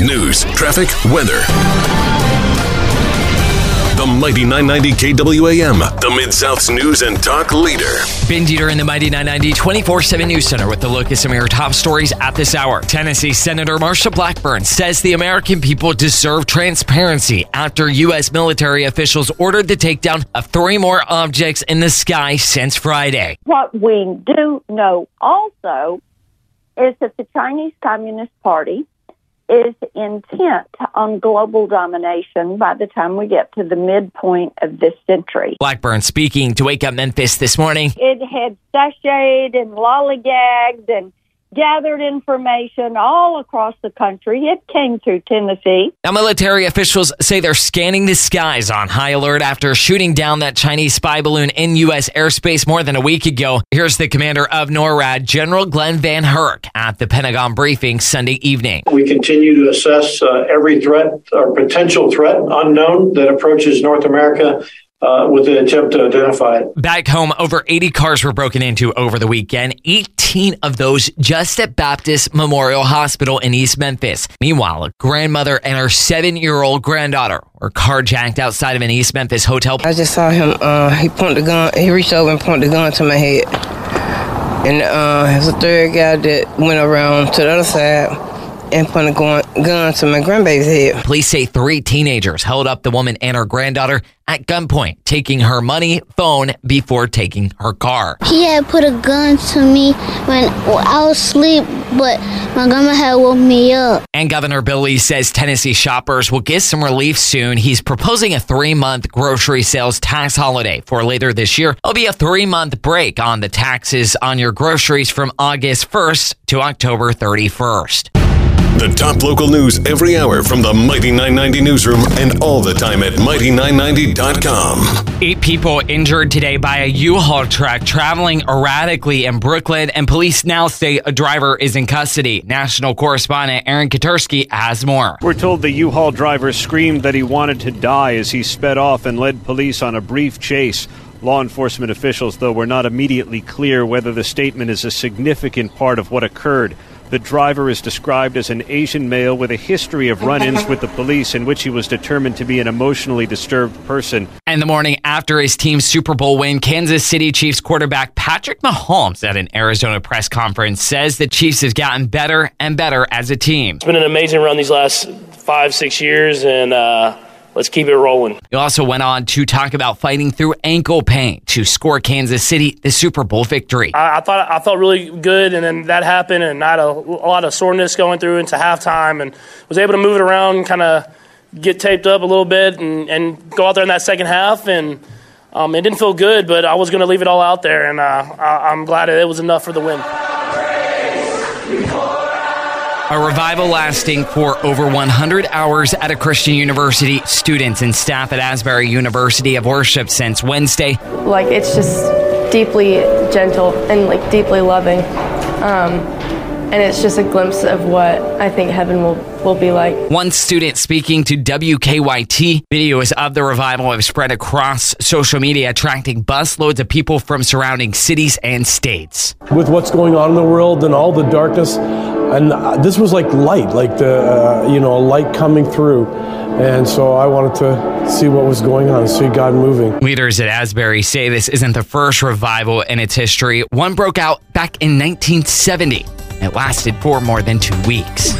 news, traffic, weather. The Mighty 990 KWAM, the Mid South's news and talk leader. Ben Dieter in the Mighty 990 24 7 News Center with the look at some of your top stories at this hour. Tennessee Senator Marsha Blackburn says the American people deserve transparency after U.S. military officials ordered the takedown of three more objects in the sky since Friday. What we do know also is that the Chinese Communist Party is intent on global domination by the time we get to the midpoint of this century. Blackburn speaking to Wake Up Memphis this morning. It had sashayed and lollygagged and gathered information all across the country. It came through Tennessee. Now, military officials say they're scanning the skies on high alert after shooting down that Chinese spy balloon in U.S. airspace more than a week ago. Here's the commander of NORAD, General Glen VanHerck, at the Pentagon briefing Sunday evening. We continue to assess uh, every threat or potential threat unknown that approaches North America uh, with the attempt to identify it. Back home, over 80 cars were broken into over the weekend, 18 of those just at Baptist Memorial Hospital in East Memphis. Meanwhile, a grandmother and her seven year old granddaughter were carjacked outside of an East Memphis hotel. I just saw him, uh, he pointed the gun, he reached over and pointed the gun to my head. And uh, there's a third guy that went around to the other side and put a gun, gun to my grandbaby's head. Police say three teenagers held up the woman and her granddaughter at gunpoint, taking her money, phone before taking her car. He had put a gun to me when I was asleep, but my grandma had woke me up. And Governor Bill Lee says Tennessee shoppers will get some relief soon. He's proposing a three month grocery sales tax holiday for later this year. It'll be a three month break on the taxes on your groceries from August 1st to October 31st. The top local news every hour from the Mighty 990 newsroom and all the time at mighty990.com. Eight people injured today by a U-Haul truck traveling erratically in Brooklyn, and police now say a driver is in custody. National correspondent Aaron Katersky has more. We're told the U-Haul driver screamed that he wanted to die as he sped off and led police on a brief chase. Law enforcement officials, though, were not immediately clear whether the statement is a significant part of what occurred. The driver is described as an Asian male with a history of run ins with the police in which he was determined to be an emotionally disturbed person. And the morning after his team's Super Bowl win, Kansas City Chiefs quarterback Patrick Mahomes at an Arizona press conference says the Chiefs have gotten better and better as a team. It's been an amazing run these last five, six years, and uh, let's keep it rolling. He also went on to talk about fighting through ankle pain to score Kansas City the Super Bowl victory. I, I thought I felt really good, and then that happened, and I had a, a lot of soreness going through into halftime, and was able to move it around, kind of get taped up a little bit, and, and go out there in that second half, and um, it didn't feel good, but I was going to leave it all out there, and uh, I, I'm glad it was enough for the win. A revival lasting for over 100 hours at a Christian university. Students and staff at Asbury University have worshiped since Wednesday. Like, it's just deeply gentle and like deeply loving. Um, and it's just a glimpse of what I think heaven will, will be like. One student speaking to WKYT, videos of the revival have spread across social media, attracting busloads of people from surrounding cities and states. With what's going on in the world and all the darkness, and uh, this was like light, like the uh, you know a light coming through, and so I wanted to see what was going on, see God moving. Leaders at Asbury say this isn't the first revival in its history. One broke out back in 1970. It lasted for more than two weeks.